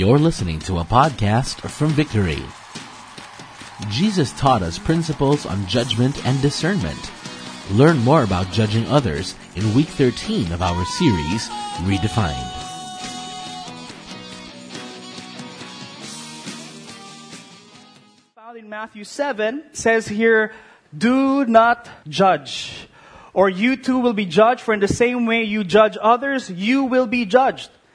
You're listening to a podcast from Victory. Jesus taught us principles on judgment and discernment. Learn more about judging others in week 13 of our series, Redefined. Found in Matthew 7 says here, do not judge. Or you too will be judged, for in the same way you judge others, you will be judged.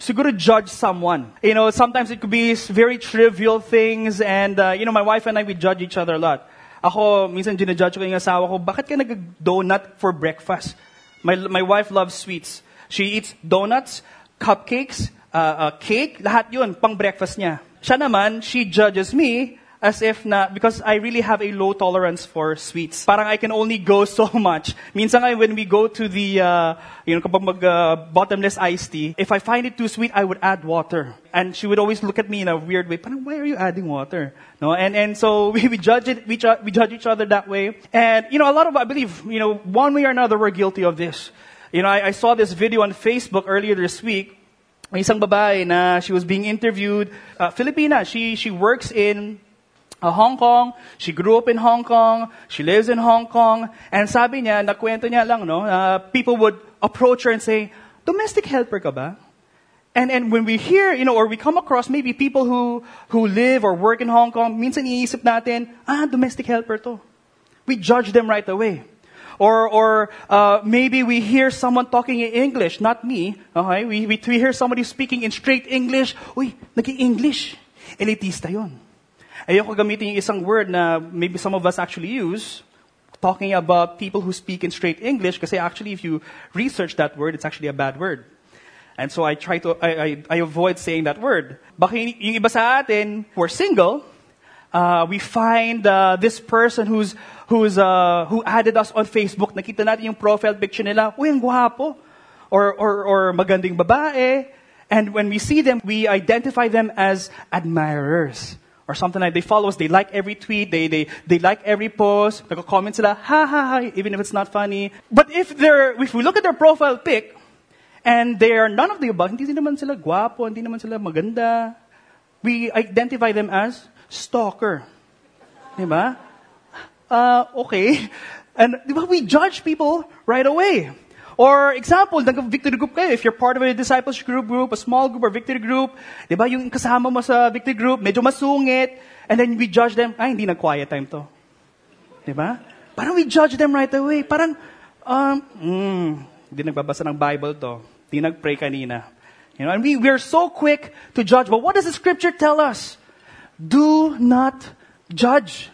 siguro judge someone. You know, sometimes it could be very trivial things, and, uh, you know, my wife and I, we judge each other a lot. Ako, minsan ginajudge ko yung asawa ko, bakit ka nag-donut for breakfast? My, my wife loves sweets. She eats donuts, cupcakes, uh, uh, cake, lahat yun, pang breakfast niya. Siya naman, she judges me as if na, because I really have a low tolerance for sweets. Parang I can only go so much. Minsan when we go to the, uh, you know, kapag mag uh, bottomless iced tea, if I find it too sweet, I would add water. And she would always look at me in a weird way, parang, why are you adding water? No, and, and so we, we judge it, we, ju- we judge each other that way. And, you know, a lot of, I believe, you know, one way or another, we're guilty of this. You know, I, I saw this video on Facebook earlier this week, isang babae na she was being interviewed, uh, Filipina, she, she works in Hong Kong. She grew up in Hong Kong. She lives in Hong Kong. And sabi niya, nakwento niya lang, no, uh, people would approach her and say, domestic helper ka ba? And, and when we hear, you know, or we come across maybe people who, who live or work in Hong Kong, minsan iisip natin, ah, domestic helper to. We judge them right away. Or, or uh, maybe we hear someone talking in English, not me. Okay? We, we, we hear somebody speaking in straight English. Uy, naging English. Elitista yon. Ayoko gamitin yung isang word na maybe some of us actually use, talking about people who speak in straight English, kasi actually if you research that word, it's actually a bad word. And so I try to, I, I, I avoid saying that word. Baka yung iba sa atin, who are single, uh, we find uh, this person who's, who's, uh, who added us on Facebook. Nakita natin yung profile picture nila. Uy, ang gwapo. Or, or, or magandang babae. And when we see them, we identify them as admirers or something like they follow us, they like every tweet, they, they, they like every post, nagko-comment to sila, ha ha ha, even if it's not funny. But if they're, if we look at their profile pic, and they are none of the above, hindi naman sila guapo, hindi naman sila maganda, we identify them as stalker. Diba? Uh, okay. And diba, we judge people right away. Or example, nag-victory group kayo. If you're part of a discipleship group, group, a small group or victory group, di ba yung kasama mo sa victory group, medyo masungit, and then we judge them, ay, hindi nag-quiet time to. Di ba? Parang we judge them right away. Parang, um, mm, hindi nagbabasa ng Bible to. Hindi nag-pray kanina. You know, and we, we are so quick to judge. But what does the scripture tell us? Do not judge.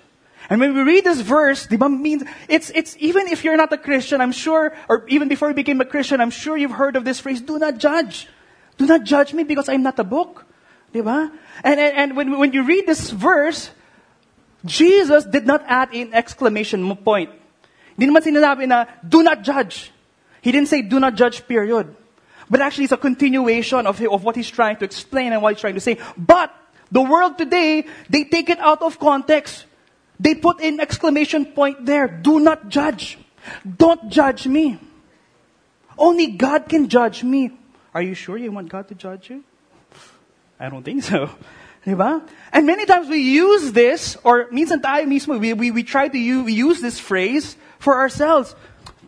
And when we read this verse, diba, means it's, it's even if you're not a Christian, I'm sure, or even before you became a Christian, I'm sure you've heard of this phrase, do not judge. Do not judge me because I'm not a book. Diba? And, and, and when, when you read this verse, Jesus did not add an exclamation point. Do not judge. He didn't say, do not judge, period. But actually, it's a continuation of, of what he's trying to explain and what he's trying to say. But, the world today, they take it out of context. They put an exclamation point there. Do not judge. Don't judge me. Only God can judge me. Are you sure you want God to judge you? I don't think so. And many times we use this, or minsan tayo mismo, we, we, we try to use, use this phrase for ourselves.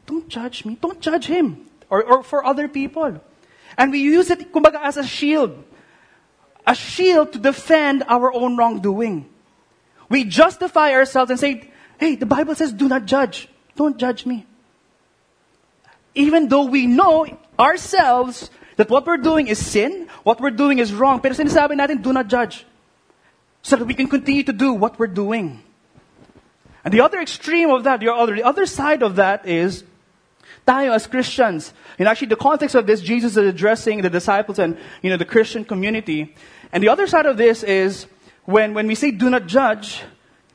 Don't judge me. Don't judge him. Or, or for other people. And we use it, kumbaga, as a shield. A shield to defend our own wrongdoing. We justify ourselves and say, hey, the Bible says do not judge. Don't judge me. Even though we know ourselves that what we're doing is sin, what we're doing is wrong, pero sinasabi natin, do not judge. So that we can continue to do what we're doing. And the other extreme of that, the other, the other side of that is, tayo as Christians, and actually the context of this, Jesus is addressing the disciples and, you know, the Christian community. And the other side of this is, when, when we say do not judge,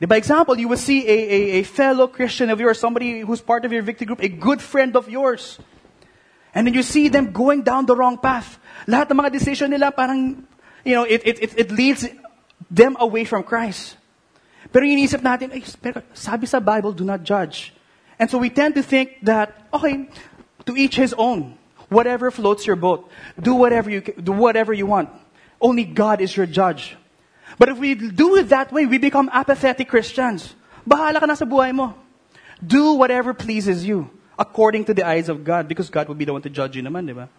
by example, you will see a, a, a fellow Christian of yours, somebody who's part of your victory group, a good friend of yours. And then you see them going down the wrong path. Lahat ng mga decision nila parang, you know, it, it, it, leads them away from Christ. Pero iniisip natin, ay, pero sabi sa Bible, do not judge. And so we tend to think that, okay, to each his own. Whatever floats your boat. Do whatever you, do whatever you want. Only God is your judge. But if we do it that way, we become apathetic Christians. Bahala ka na sa buhay mo. Do whatever pleases you according to the eyes of God because God will be the one to judge you naman, di ba?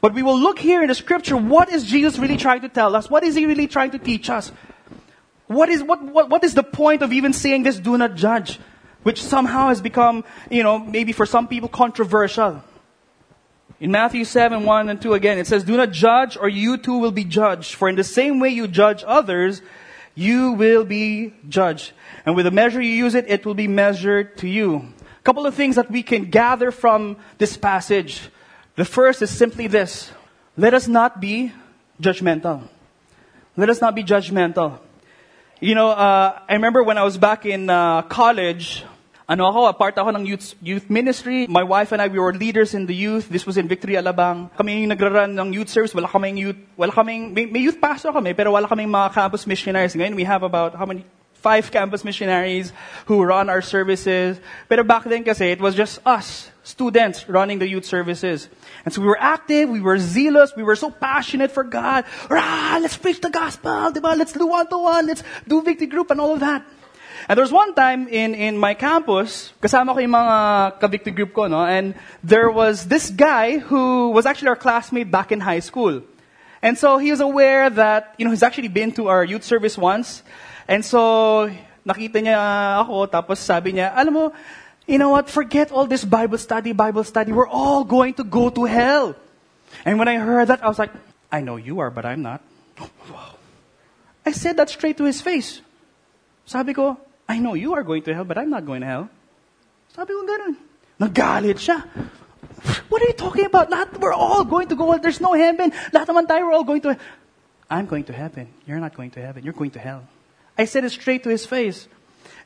But we will look here in the scripture, what is Jesus really trying to tell us? What is he really trying to teach us? What is, what, what, what is the point of even saying this, do not judge? Which somehow has become, you know, maybe for some people controversial. In Matthew 7, 1 and 2 again, it says, Do not judge or you too will be judged. For in the same way you judge others, you will be judged. And with the measure you use it, it will be measured to you. A couple of things that we can gather from this passage. The first is simply this. Let us not be judgmental. Let us not be judgmental. You know, uh, I remember when I was back in uh, college, ano ako, a part ako ng youth, youth ministry. My wife and I, we were leaders in the youth. This was in Victory Alabang. Kami yung nagra-run ng youth service. Wala kaming youth, wala kaming, may, may youth pastor kami, pero wala kaming mga campus missionaries. Ngayon, we have about, how many? Five campus missionaries who run our services. Pero back then kasi, it was just us, students, running the youth services. And so we were active, we were zealous, we were so passionate for God. Rah, let's preach the gospel, diba? Let's do one-to-one, let's do victory group and all of that. And there was one time in, in my campus, kasama ko yung mga ka-victory group ko, no? And there was this guy who was actually our classmate back in high school. And so he was aware that, you know, he's actually been to our youth service once. And so, nakita niya ako, tapos sabi niya, alam mo, you know what, forget all this Bible study, Bible study. We're all going to go to hell. And when I heard that, I was like, I know you are, but I'm not. I said that straight to his face. Sabi ko, I know you are going to hell, but I'm not going to hell. Sabi ko ganun. Nagalit siya. What are you talking about? Lahat, we're all going to go. There's no heaven. Lahat naman tayo, we're all going to I'm going to heaven. You're not going to heaven. You're going to hell. I said it straight to his face.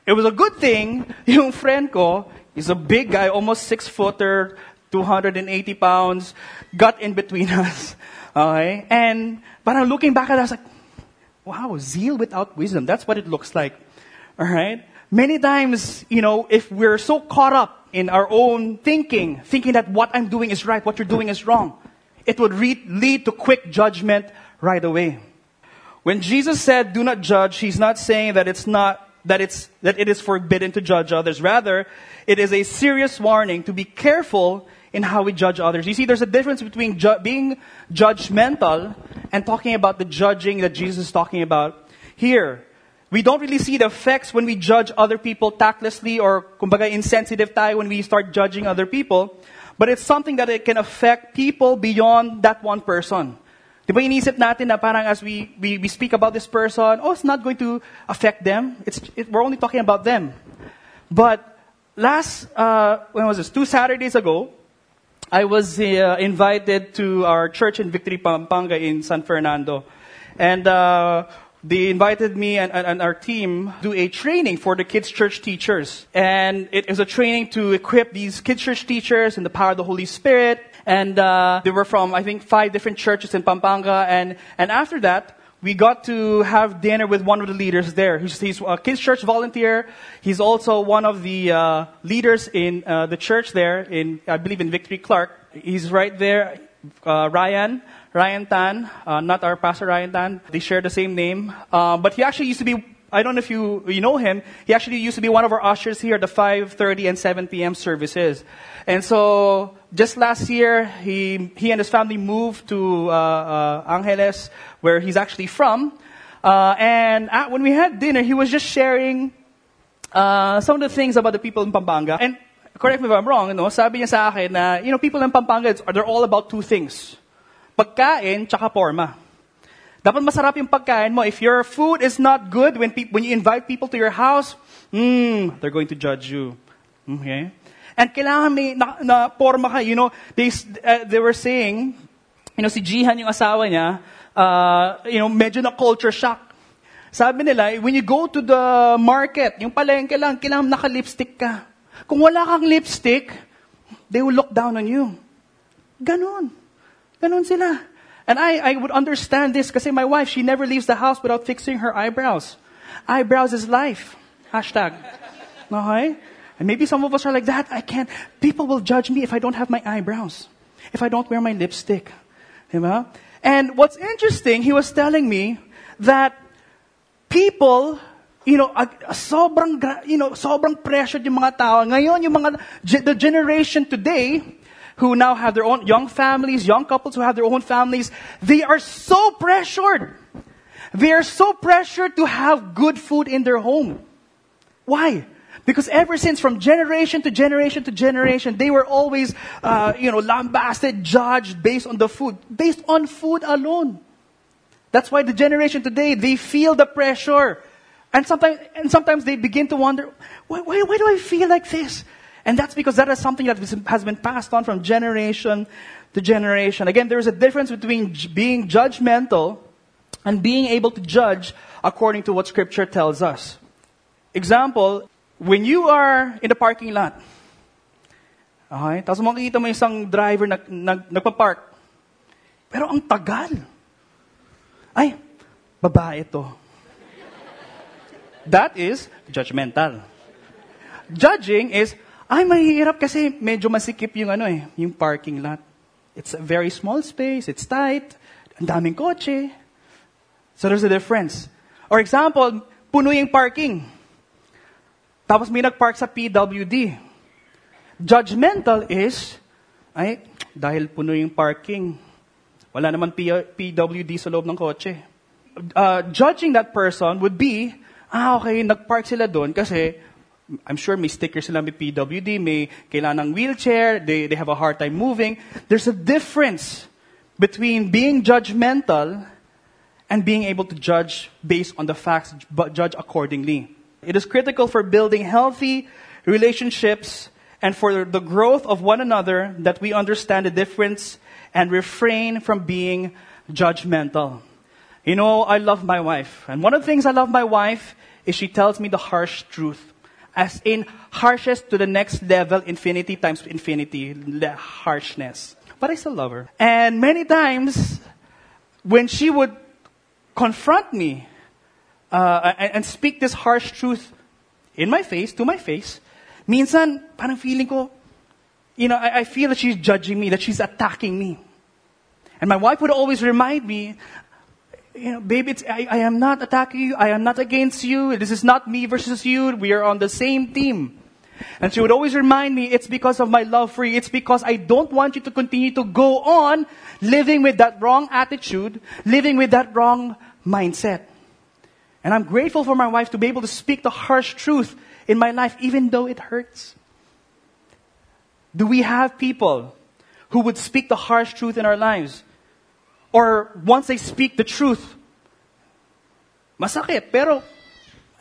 It was a good thing, yung friend ko, he's a big guy, almost six footer, 280 pounds, got in between us. Okay? And, but I'm looking back at was like, wow, zeal without wisdom. That's what it looks like. Alright? Many times, you know, if we're so caught up in our own thinking, thinking that what I'm doing is right, what you're doing is wrong, it would re- lead to quick judgment right away. When Jesus said, do not judge, he's not saying that it's not, that it's, that it is forbidden to judge others. Rather, it is a serious warning to be careful in how we judge others. You see, there's a difference between ju- being judgmental and talking about the judging that Jesus is talking about here. We don't really see the effects when we judge other people tactlessly or kumbaga insensitive tayo when we start judging other people. But it's something that it can affect people beyond that one person. Di inisip natin na parang as we, we, we speak about this person, oh, it's not going to affect them. It's, it, we're only talking about them. But last, uh, when was this? Two Saturdays ago, I was uh, invited to our church in Victory Pampanga in San Fernando. And uh, they invited me and, and, and, our team do a training for the kids church teachers. And it is a training to equip these kids church teachers in the power of the Holy Spirit. And uh, they were from, I think, five different churches in Pampanga. And, and after that, we got to have dinner with one of the leaders there. He's, he's a kids church volunteer. He's also one of the uh, leaders in uh, the church there, in I believe in Victory Clark. He's right there, uh, Ryan. Ryan Tan, uh, not our pastor Ryan Tan. They share the same name. Uh, but he actually used to be, I don't know if you, you know him, he actually used to be one of our ushers here at the 5.30 and 7 p.m. services. And so, just last year, he, he and his family moved to uh, uh Angeles, where he's actually from. Uh, and at, when we had dinner, he was just sharing uh, some of the things about the people in Pampanga. And correct me if I'm wrong, no? sabi niya sa akin na, you know, people in Pampanga, they're all about two things pagkain tsaka forma. Dapat masarap yung pagkain mo. If your food is not good, when, pe- when you invite people to your house, mm, they're going to judge you. Okay? And kailangan may na, na forma ka. You know, they, uh, they were saying, you know, si Jihan yung asawa niya, uh, you know, medyo na culture shock. Sabi nila, when you go to the market, yung palengke lang, kailangan naka-lipstick ka. Kung wala kang lipstick, they will look down on you. Ganon. Ganon sila. And I, I would understand this kasi my wife, she never leaves the house without fixing her eyebrows. Eyebrows is life. Hashtag. Okay? And maybe some of us are like that. I can't. People will judge me if I don't have my eyebrows. If I don't wear my lipstick. Diba? And what's interesting, he was telling me that people, you know, sobrang, you know, sobrang pressured yung mga tao. Ngayon, yung mga, the generation today, who now have their own young families, young couples who have their own families, they are so pressured. They are so pressured to have good food in their home. Why? Because ever since, from generation to generation to generation, they were always, uh, you know, lambasted, judged based on the food, based on food alone. That's why the generation today, they feel the pressure. And sometimes, and sometimes they begin to wonder, why, why, why do I feel like this? And that's because that is something that has been passed on from generation to generation. Again, there is a difference between being judgmental and being able to judge according to what Scripture tells us. Example, when you are in the parking lot, okay, tapos makikita mo isang driver na, na, nagpa-park, pero ang tagal. Ay, babae to. That is judgmental. Judging is, ay, mahihirap kasi medyo masikip yung ano eh, yung parking lot. It's a very small space, it's tight, ang daming kotse. So there's a difference. Or example, puno yung parking. Tapos may nagpark sa PWD. Judgmental is, ay, dahil puno yung parking, wala naman PWD sa loob ng kotse. Uh, judging that person would be, ah, okay, nagpark sila doon kasi I'm sure may stickers sila may PWD, may kailangan ng wheelchair, they, they have a hard time moving. There's a difference between being judgmental and being able to judge based on the facts, but judge accordingly. It is critical for building healthy relationships and for the growth of one another that we understand the difference and refrain from being judgmental. You know, I love my wife. And one of the things I love my wife is she tells me the harsh truth. As in, harshest to the next level, infinity times infinity, the harshness. But I still love her. And many times, when she would confront me uh, and, and speak this harsh truth in my face, to my face, minsan, parang feeling ko, you know, I, I feel that she's judging me, that she's attacking me. And my wife would always remind me, you know, baby, I, I am not attacking you. I am not against you. This is not me versus you. We are on the same team. And she would always remind me, it's because of my love for you. It's because I don't want you to continue to go on living with that wrong attitude, living with that wrong mindset. And I'm grateful for my wife to be able to speak the harsh truth in my life, even though it hurts. Do we have people who would speak the harsh truth in our lives? Or once they speak the truth, masakit, pero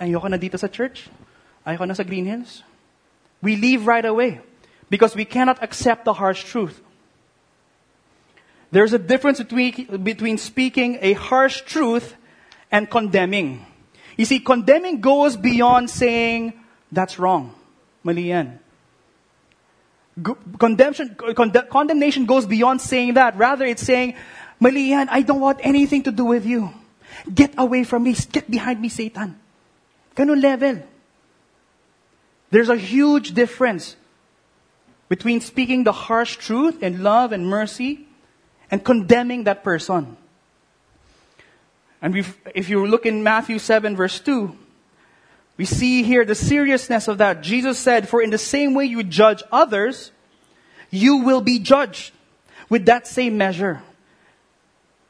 ayoko na dito sa church. Ayoko na sa Greenhills. We leave right away because we cannot accept the harsh truth. There's a difference between, between speaking a harsh truth and condemning. You see, condemning goes beyond saying, that's wrong. Mali yan. Condemnation, condemnation goes beyond saying that. Rather, it's saying, Mali yan. I don't want anything to do with you. Get away from me. Get behind me, Satan. Ganun level. There's a huge difference between speaking the harsh truth in love and mercy and condemning that person. And if you look in Matthew 7, verse 2, we see here the seriousness of that. Jesus said, For in the same way you judge others, you will be judged with that same measure.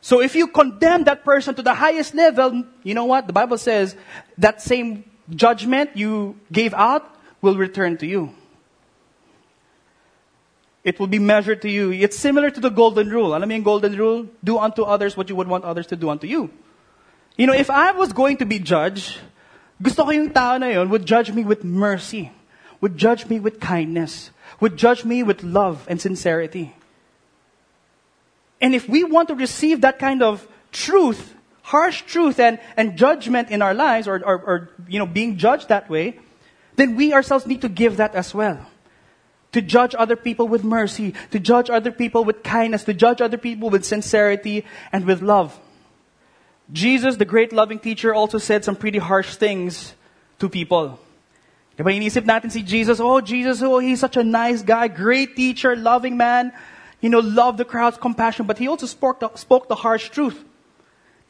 So if you condemn that person to the highest level, you know what? The Bible says that same judgment you gave out will return to you. It will be measured to you. It's similar to the golden rule. Mo yung golden rule? Do unto others what you would want others to do unto you. You know, if I was going to be judged, gusto ko yung tao na yun would judge me with mercy, would judge me with kindness, would judge me with love and sincerity. And if we want to receive that kind of truth, harsh truth and, and judgment in our lives, or, or, or, you know, being judged that way, then we ourselves need to give that as well. To judge other people with mercy, to judge other people with kindness, to judge other people with sincerity and with love. Jesus, the great loving teacher, also said some pretty harsh things to people. Diba inisip natin si Jesus, oh Jesus, oh he's such a nice guy, great teacher, loving man, you know, love the crowd's compassion, but he also spoke the, spoke the harsh truth.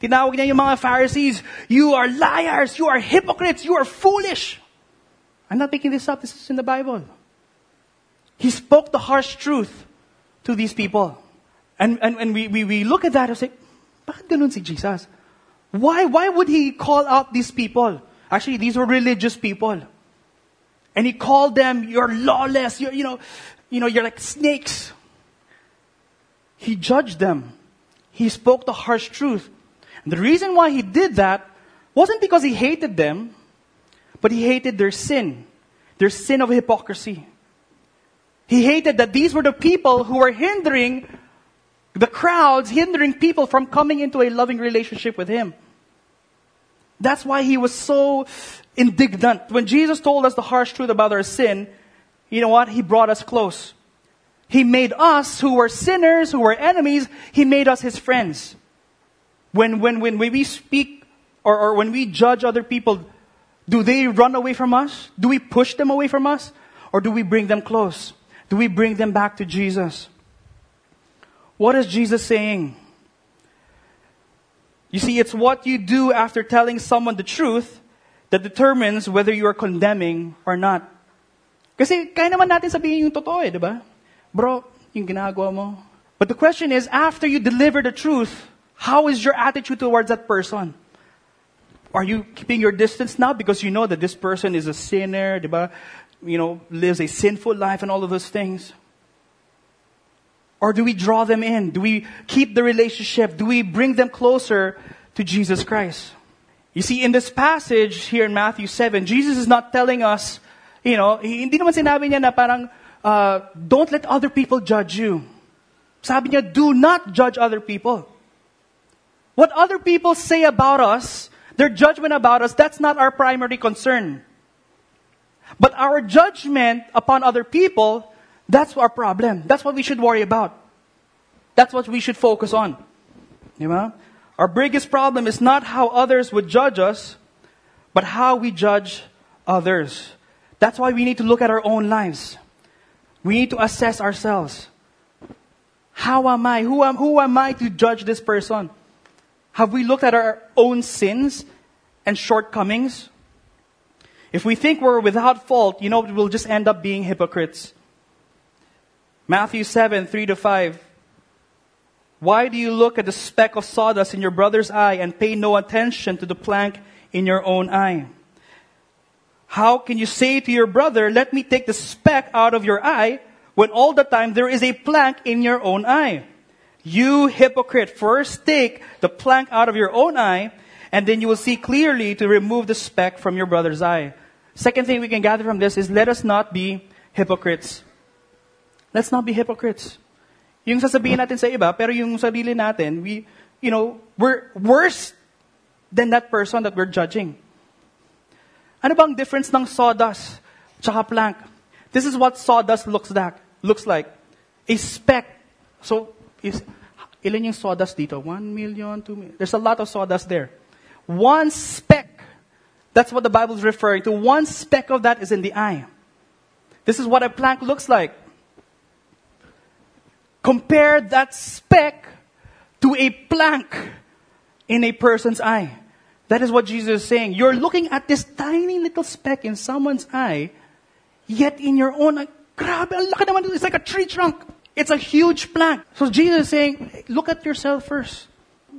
Tinawag niya yung mga Pharisees, you are liars, you are hypocrites, you are foolish. I'm not making this up, this is in the Bible. He spoke the harsh truth to these people. And, and, and we, we, we look at that and say, bakit ganun si Jesus? Why, why would he call out these people? Actually, these were religious people. And he called them, you're lawless, you're, you know, you know, you're like snakes. He judged them. He spoke the harsh truth. And the reason why he did that wasn't because he hated them, but he hated their sin, their sin of hypocrisy. He hated that these were the people who were hindering the crowds, hindering people from coming into a loving relationship with him. That's why he was so indignant. When Jesus told us the harsh truth about our sin, you know what? He brought us close. He made us, who were sinners, who were enemies, He made us His friends. When, when, when we speak or, or when we judge other people, do they run away from us? Do we push them away from us? Or do we bring them close? Do we bring them back to Jesus? What is Jesus saying? You see, it's what you do after telling someone the truth that determines whether you are condemning or not. Kasi kaya naman natin sabihin yung totoo eh, di ba? Bro, yung ginagawa mo. But the question is, after you deliver the truth, how is your attitude towards that person? Are you keeping your distance now because you know that this person is a sinner, di ba? You know, lives a sinful life and all of those things? Or do we draw them in? Do we keep the relationship? Do we bring them closer to Jesus Christ? You see, in this passage here in Matthew 7, Jesus is not telling us, you know, hindi naman sinabi niya na parang, uh, don't let other people judge you. Sabi niya, do not judge other people. What other people say about us, their judgment about us, that's not our primary concern. But our judgment upon other people, that's our problem. That's what we should worry about. That's what we should focus on. Diba? Our biggest problem is not how others would judge us, but how we judge others. That's why we need to look at our own lives. We need to assess ourselves. How am I? Who am, who am I to judge this person? Have we looked at our own sins and shortcomings? If we think we're without fault, you know, we'll just end up being hypocrites. Matthew 7, 3 to 5. Why do you look at the speck of sawdust in your brother's eye and pay no attention to the plank in your own eye? How can you say to your brother, let me take the speck out of your eye, when all the time there is a plank in your own eye? You hypocrite, first take the plank out of your own eye, and then you will see clearly to remove the speck from your brother's eye. Second thing we can gather from this is let us not be hypocrites. Let's not be hypocrites. Yung sasabihin natin sa iba, pero yung sarili natin, we, you know, we're worse than that person that we're judging. Ano bang difference ng sawdust tsaka plank? This is what sawdust looks like. Looks like. A speck. So, is, ilan yung sawdust dito? One million, two million. There's a lot of sawdust there. One speck. That's what the Bible is referring to. One speck of that is in the eye. This is what a plank looks like. Compare that speck to a plank in a person's eye. That is what Jesus is saying. You're looking at this tiny little speck in someone's eye, yet in your own eye, it's like a tree trunk. It's a huge plank. So Jesus is saying, look at yourself first.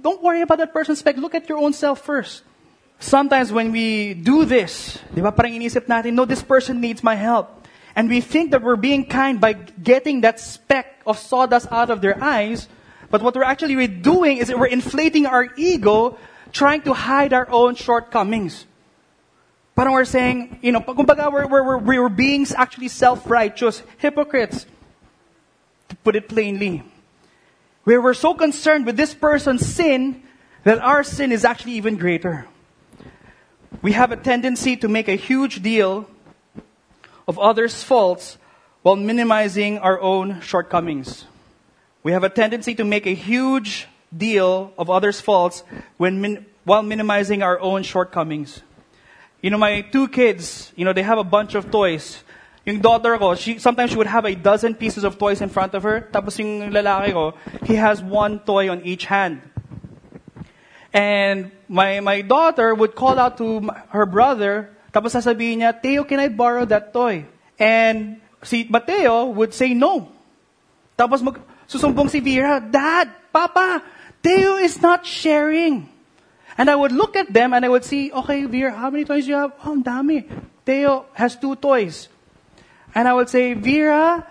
Don't worry about that person's speck. Look at your own self first. Sometimes when we do this, di ba parang inisip natin, no, this person needs my help. And we think that we're being kind by getting that speck of sawdust out of their eyes. But what we're actually doing is we're inflating our ego trying to hide our own shortcomings. Parang we're saying, you know, kumbaga we're, we're, we're being actually self-righteous, hypocrites, to put it plainly. We're so concerned with this person's sin that our sin is actually even greater. We have a tendency to make a huge deal of others' faults while minimizing our own shortcomings. We have a tendency to make a huge deal of others' faults when min- while minimizing our own shortcomings. You know, my two kids, you know, they have a bunch of toys. Yung daughter ko, she, sometimes she would have a dozen pieces of toys in front of her. Tapos yung lalaki ko, he has one toy on each hand. And my, my daughter would call out to her brother, tapos sasabihin niya, Teo, can I borrow that toy? And si Mateo would say no. Tapos mag, susumbong si Vera, Dad, Papa, Teo is not sharing. And I would look at them and I would see, okay, Vera, how many toys do you have? Oh, dami. Teo has two toys. And I would say, Vera,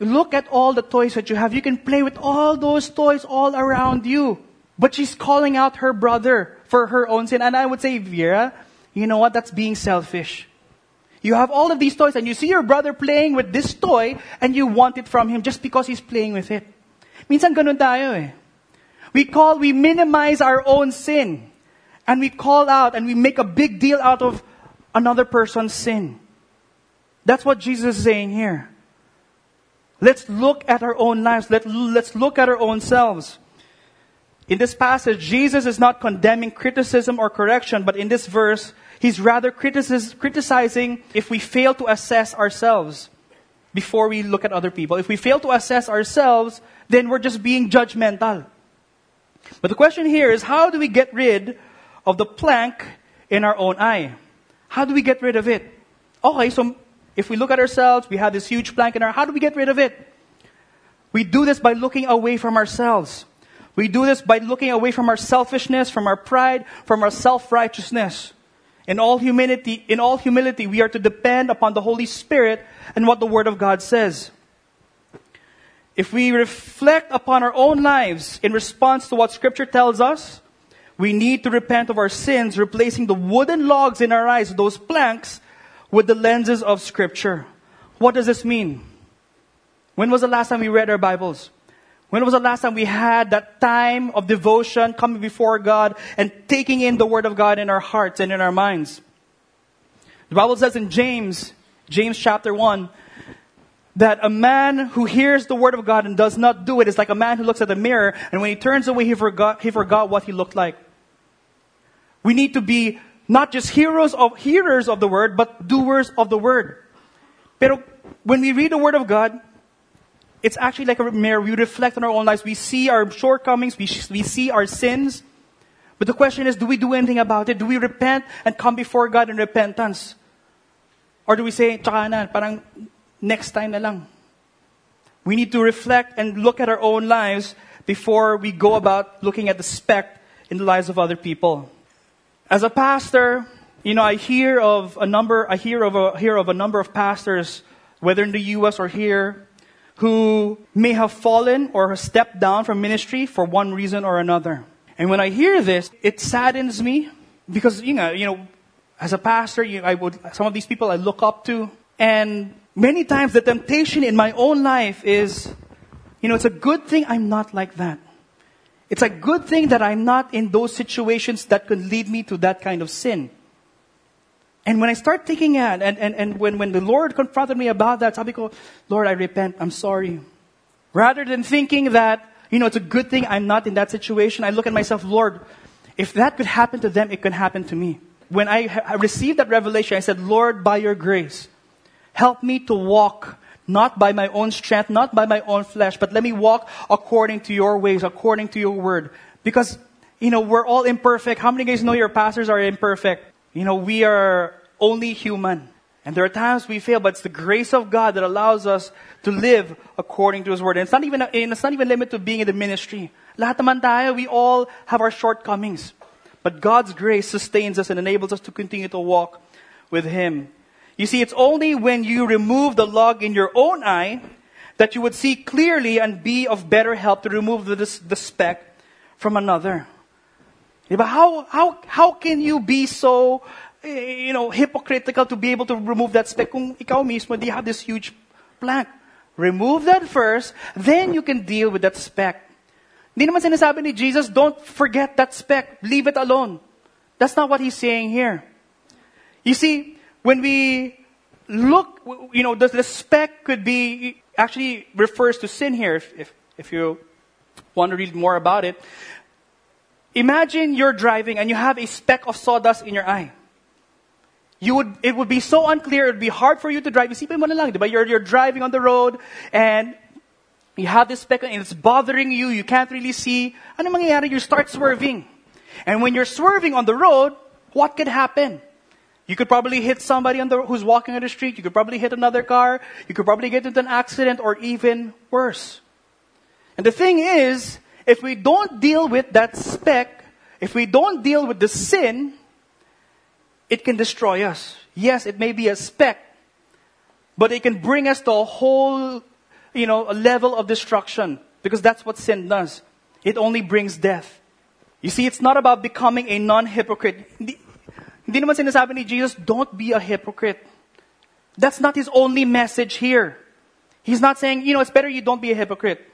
look at all the toys that you have. You can play with all those toys all around you. But she's calling out her brother for her own sin. And I would say, Vera, you know what? That's being selfish. You have all of these toys and you see your brother playing with this toy and you want it from him just because he's playing with it. Minsan ganun tayo eh. We call, we minimize our own sin. And we call out and we make a big deal out of another person's sin. That's what Jesus is saying here. Let's look at our own lives. Let, let's look at our own selves. In this passage, Jesus is not condemning criticism or correction, but in this verse, he's rather criticizing if we fail to assess ourselves before we look at other people. If we fail to assess ourselves, then we're just being judgmental. But the question here is how do we get rid of the plank in our own eye? How do we get rid of it? Okay, so if we look at ourselves, we have this huge plank in our how do we get rid of it? We do this by looking away from ourselves. We do this by looking away from our selfishness, from our pride, from our self-righteousness. In all humility, in all humility, we are to depend upon the Holy Spirit and what the Word of God says. If we reflect upon our own lives in response to what Scripture tells us, we need to repent of our sins, replacing the wooden logs in our eyes, those planks, with the lenses of Scripture. What does this mean? When was the last time we read our Bibles? When was the last time we had that time of devotion coming before God and taking in the Word of God in our hearts and in our minds? The Bible says in James, James chapter 1, that a man who hears the Word of God and does not do it is like a man who looks at the mirror and when he turns away, he forgot, he forgot what he looked like. We need to be not just hearers of, hearers of the Word, but doers of the Word. Pero when we read the Word of God, it's actually like a mirror. We reflect on our own lives. We see our shortcomings. We, we see our sins. But the question is, do we do anything about it? Do we repent and come before God in repentance? Or do we say, na, parang next time na lang? We need to reflect and look at our own lives before we go about looking at the speck in the lives of other people. As a pastor, you know, I hear of a number, I hear of a, hear of a number of pastors, whether in the U.S. or here, who may have fallen or stepped down from ministry for one reason or another. And when I hear this, it saddens me because, you know, you know, as a pastor, you, I would, some of these people I look up to. And many times the temptation in my own life is, you know, it's a good thing I'm not like that. It's a good thing that I'm not in those situations that could lead me to that kind of sin. And when I start thinking at, and, and, and when, when the Lord confronted me about that, sabi ko, Lord, I repent, I'm sorry. Rather than thinking that, you know, it's a good thing I'm not in that situation, I look at myself, Lord, if that could happen to them, it can happen to me. When I, I received that revelation, I said, Lord, by your grace, help me to walk not by my own strength, not by my own flesh, but let me walk according to your ways, according to your word. Because, you know, we're all imperfect. How many guys know your pastors are imperfect? You know, we are only human. And there are times we fail, but it's the grace of God that allows us to live according to His Word. And it's not even, it's not even limited to being in the ministry. Lahat naman tayo, we all have our shortcomings. But God's grace sustains us and enables us to continue to walk with Him. You see, it's only when you remove the log in your own eye that you would see clearly and be of better help to remove the, the speck from another. But How, how, how can you be so Eh, you know, hypocritical to be able to remove that speck kung ikaw mismo, you have this huge plank. Remove that first, then you can deal with that speck. Hindi naman sinasabi ni Jesus, don't forget that speck. Leave it alone. That's not what he's saying here. You see, when we look, you know, the, speck could be, actually refers to sin here, if, if, if you want to read more about it. Imagine you're driving and you have a speck of sawdust in your eye. You would, it would be so unclear, it would be hard for you to drive. Isipin mo na lang? You're, you're driving on the road and you have this speck and it's bothering you, you can't really see. Ano mangyayari? You start swerving. And when you're swerving on the road, what could happen? You could probably hit somebody on the, who's walking on the street. You could probably hit another car. You could probably get into an accident or even worse. And the thing is, if we don't deal with that speck, if we don't deal with the sin, it can destroy us. Yes, it may be a speck, but it can bring us to a whole, you know, a level of destruction because that's what sin does. It only brings death. You see, it's not about becoming a non-hypocrite. Hindi, naman sinasabi ni Jesus, don't be a hypocrite. That's not his only message here. He's not saying, you know, it's better you don't be a hypocrite.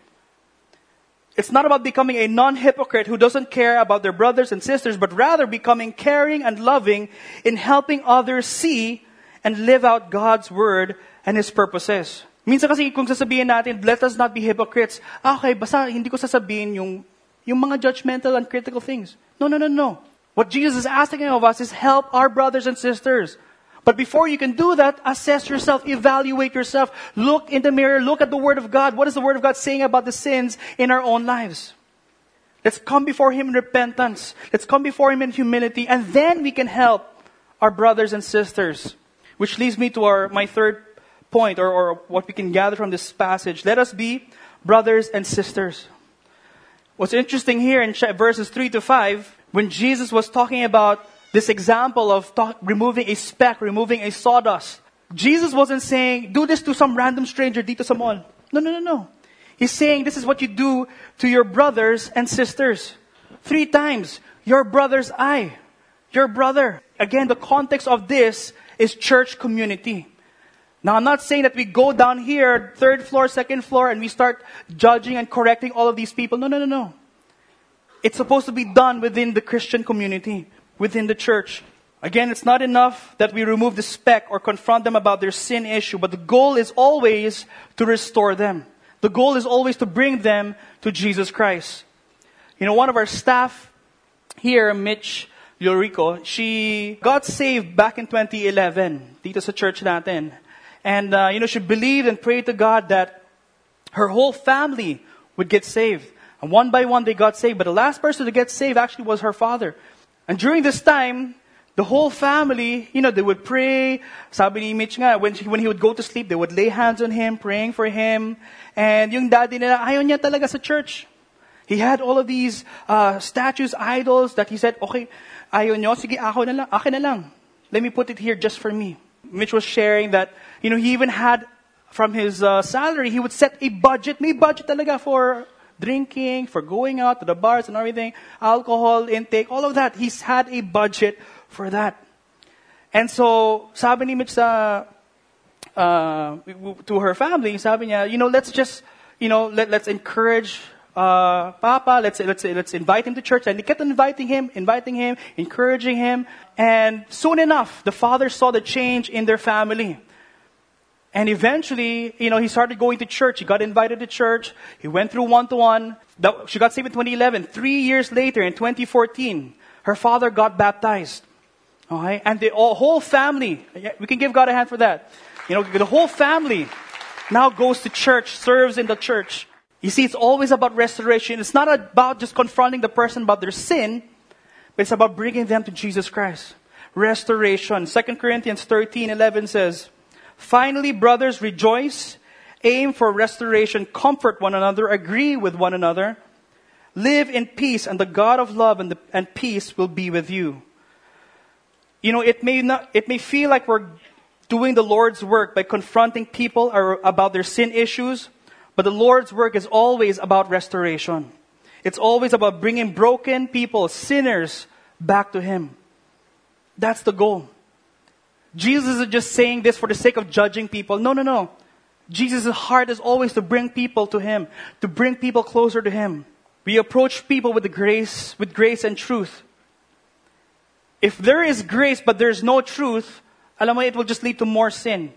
It's not about becoming a non-hypocrite who doesn't care about their brothers and sisters, but rather becoming caring and loving in helping others see and live out God's word and His purposes. Minsan kasi kung sasabihin natin, let us not be hypocrites, ah, okay, basta hindi ko sasabihin yung, yung mga judgmental and critical things. No, no, no, no. What Jesus is asking of us is help our brothers and sisters. But before you can do that, assess yourself, evaluate yourself, look in the mirror, look at the Word of God. What is the Word of God saying about the sins in our own lives? Let's come before Him in repentance. Let's come before Him in humility, and then we can help our brothers and sisters. Which leads me to our, my third point, or, or what we can gather from this passage. Let us be brothers and sisters. What's interesting here in verses 3 to 5, when Jesus was talking about this example of talk, removing a speck, removing a sawdust. Jesus wasn't saying, do this to some random stranger dito sa mall. No, no, no, no. He's saying this is what you do to your brothers and sisters. Three times. Your brother's eye. Your brother. Again, the context of this is church community. Now, I'm not saying that we go down here, third floor, second floor, and we start judging and correcting all of these people. No, no, no, no. It's supposed to be done within the Christian community within the church. Again, it's not enough that we remove the speck or confront them about their sin issue, but the goal is always to restore them. The goal is always to bring them to Jesus Christ. You know, one of our staff here, Mitch Llorico, she got saved back in 2011 dito sa church natin. And, uh, you know, she believed and prayed to God that her whole family would get saved. And one by one they got saved. But the last person to get saved actually was her father. And during this time, the whole family, you know, they would pray. Sabi ni Mitch nga, when, when he would go to sleep, they would lay hands on him, praying for him. And yung daddy nila, ayaw niya talaga sa church. He had all of these uh, statues, idols that he said, okay, ayaw nyo, sige, ako na lang, akin na lang. Let me put it here just for me. Mitch was sharing that, you know, he even had, from his uh, salary, he would set a budget, may budget talaga for drinking, for going out to the bars and everything, alcohol intake, all of that. He's had a budget for that. And so, sabi ni Mitch sa, uh, to her family, sabi niya, you know, let's just, you know, let, let's encourage uh, Papa, let's, let's, let's invite him to church. And they kept inviting him, inviting him, encouraging him. And soon enough, the father saw the change in their family. And eventually, you know, he started going to church. He got invited to church. He went through one to one. She got saved in 2011. Three years later, in 2014, her father got baptized. All right? And the whole family, we can give God a hand for that. You know, the whole family now goes to church, serves in the church. You see, it's always about restoration. It's not about just confronting the person about their sin, but it's about bringing them to Jesus Christ. Restoration. 2 Corinthians 13, 11 says, Finally, brothers, rejoice, aim for restoration, comfort one another, agree with one another, live in peace, and the God of love and, the, and peace will be with you. You know, it may not, it may feel like we're doing the Lord's work by confronting people about their sin issues, but the Lord's work is always about restoration. It's always about bringing broken people, sinners, back to Him. That's the goal. Jesus isn't just saying this for the sake of judging people. No, no, no. Jesus' heart is always to bring people to Him, to bring people closer to Him. we approach people with the grace, with grace and truth. If there is grace but there's no truth, alam mo, it will just lead to more sin.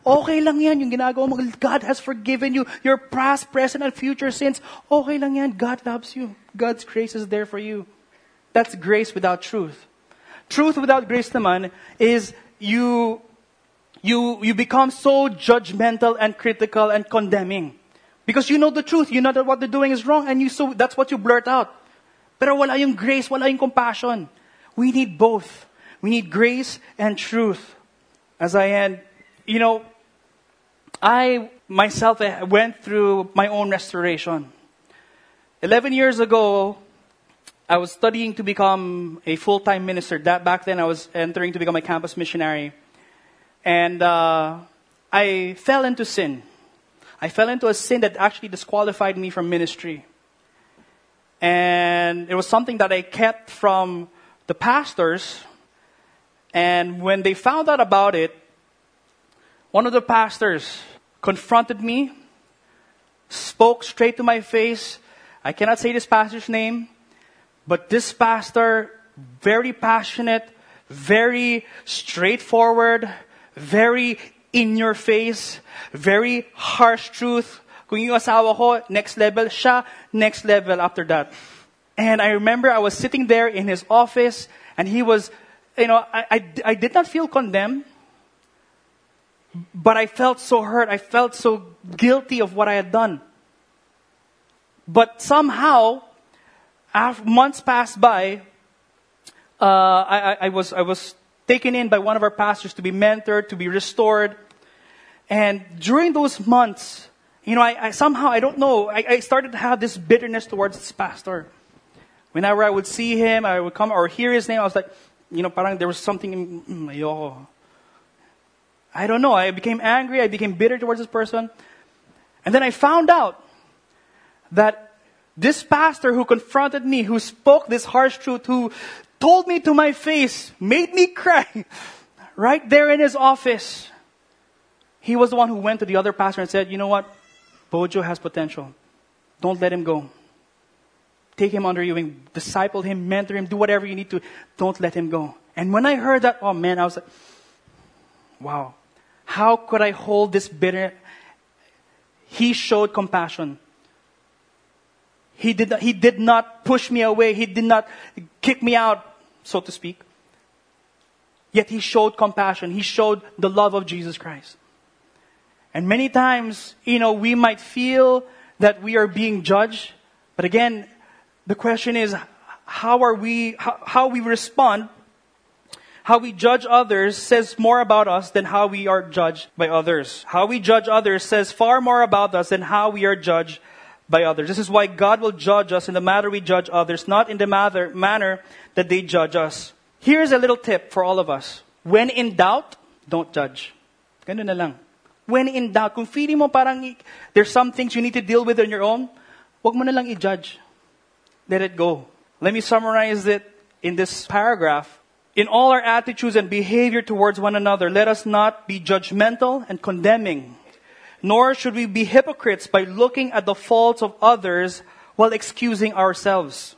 Okay lang yan, yung ginagawa mo. God has forgiven you. Your past, present, and future sins. Okay lang yan. God loves you. God's grace is there for you. That's grace without truth. Truth without grace naman is you, you, you become so judgmental and critical and condemning. Because you know the truth. You know that what they're doing is wrong and you so that's what you blurt out. Pero wala yung grace, wala yung compassion. We need both. We need grace and truth. As I end, you know, I myself went through my own restoration. 11 years ago, I was studying to become a full time minister. That back then, I was entering to become a campus missionary. And uh, I fell into sin. I fell into a sin that actually disqualified me from ministry. And it was something that I kept from the pastors. And when they found out about it, one of the pastors confronted me, spoke straight to my face. I cannot say this pastor's name, but this pastor, very passionate, very straightforward, very in your face, very harsh truth. Kung yung asawa ko, next level, siya, next level after that. And I remember I was sitting there in his office, and he was, you know, I, I, I did not feel condemned. But I felt so hurt. I felt so guilty of what I had done. But somehow, after months passed by, uh, I, I, was, I was taken in by one of our pastors to be mentored, to be restored. And during those months, you know, I, I somehow, I don't know, I, I, started to have this bitterness towards this pastor. Whenever I would see him, I would come or hear his name, I was like, you know, parang there was something in, mm, I don't know. I became angry. I became bitter towards this person. And then I found out that this pastor who confronted me, who spoke this harsh truth, who told me to my face, made me cry, right there in his office, he was the one who went to the other pastor and said, You know what? Bojo has potential. Don't let him go. Take him under your wing, disciple him, mentor him, do whatever you need to. Don't let him go. And when I heard that, oh man, I was like, wow. How could I hold this bitter? He showed compassion. He did, not, he did not push me away. He did not kick me out, so to speak. Yet he showed compassion. He showed the love of Jesus Christ. And many times, you know, we might feel that we are being judged. But again, the question is, how are we, how, how we respond how we judge others says more about us than how we are judged by others. How we judge others says far more about us than how we are judged by others. This is why God will judge us in the matter we judge others, not in the matter, manner that they judge us. Here's a little tip for all of us. When in doubt, don't judge. Ganun na lang. When in doubt, kung feeling mo parang there's some things you need to deal with on your own, wag mo na lang i-judge. Let it go. Let me summarize it in this paragraph. In all our attitudes and behavior towards one another, let us not be judgmental and condemning, nor should we be hypocrites by looking at the faults of others while excusing ourselves.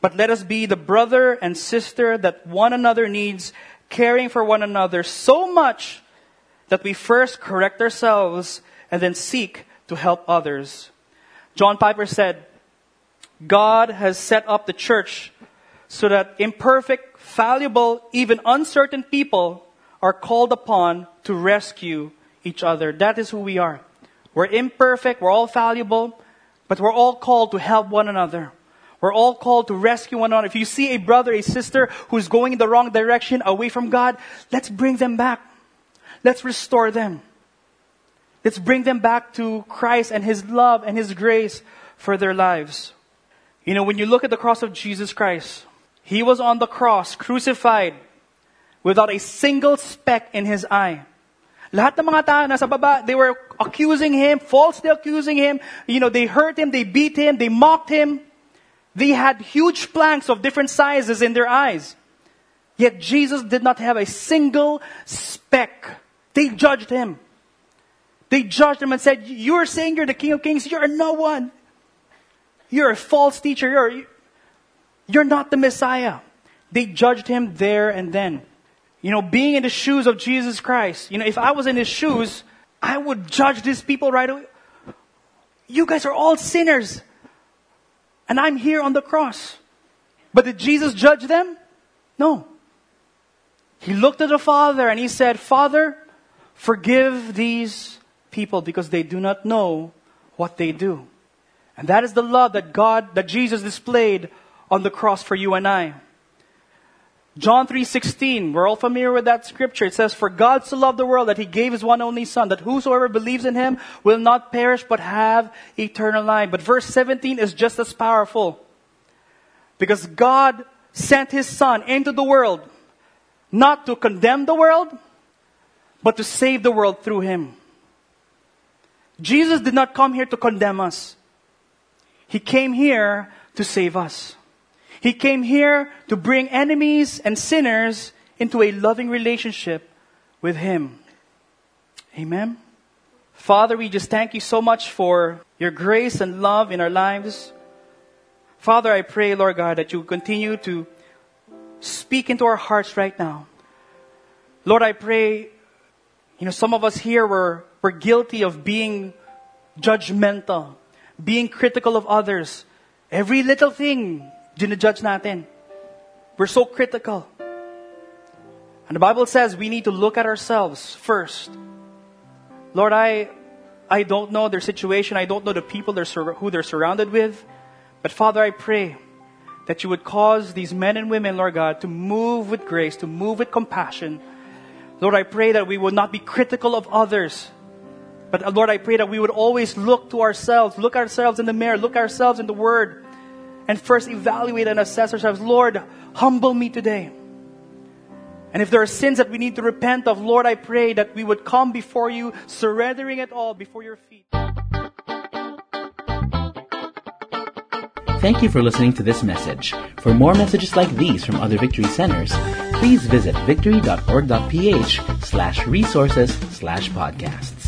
But let us be the brother and sister that one another needs, caring for one another so much that we first correct ourselves and then seek to help others. John Piper said, God has set up the church so that imperfect, fallible, even uncertain people are called upon to rescue each other. That is who we are. We're imperfect, we're all fallible, but we're all called to help one another. We're all called to rescue one another. If you see a brother, a sister who's going in the wrong direction, away from God, let's bring them back. Let's restore them. Let's bring them back to Christ and His love and His grace for their lives. You know, when you look at the cross of Jesus Christ, he was on the cross, crucified, without a single speck in his eye. Lahat ng mga tao nasa baba, they were accusing him, falsely accusing him. You know, they hurt him, they beat him, they mocked him. They had huge planks of different sizes in their eyes. Yet Jesus did not have a single speck. They judged him. They judged him and said, You're saying you're the King of Kings, you're no one. You're a false teacher. You're, you're not the Messiah. They judged him there and then. You know, being in the shoes of Jesus Christ. You know, if I was in his shoes, I would judge these people right away. You guys are all sinners. And I'm here on the cross. But did Jesus judge them? No. He looked at the Father and he said, Father, forgive these people because they do not know what they do. And that is the love that God, that Jesus displayed on the cross for you and I. John 3:16, we're all familiar with that scripture. It says, "For God so loved the world that he gave his one only son, that whosoever believes in him will not perish but have eternal life." But verse 17 is just as powerful. Because God sent his son into the world not to condemn the world, but to save the world through him. Jesus did not come here to condemn us. He came here to save us. He came here to bring enemies and sinners into a loving relationship with Him. Amen. Father, we just thank you so much for your grace and love in our lives. Father, I pray, Lord God, that you continue to speak into our hearts right now. Lord, I pray, you know, some of us here were, were guilty of being judgmental, being critical of others. Every little thing, judge natin. We're so critical. And the Bible says we need to look at ourselves first. Lord, I, I don't know their situation. I don't know the people they're sur- who they're surrounded with. But Father, I pray that you would cause these men and women, Lord God, to move with grace, to move with compassion. Lord, I pray that we would not be critical of others. But uh, Lord, I pray that we would always look to ourselves, look ourselves in the mirror, look ourselves in the Word, and first evaluate and assess ourselves. Lord, humble me today. And if there are sins that we need to repent of, Lord, I pray that we would come before you, surrendering it all before your feet. Thank you for listening to this message. For more messages like these from other Victory Centers, please visit victory.org.ph slash resources slash podcasts.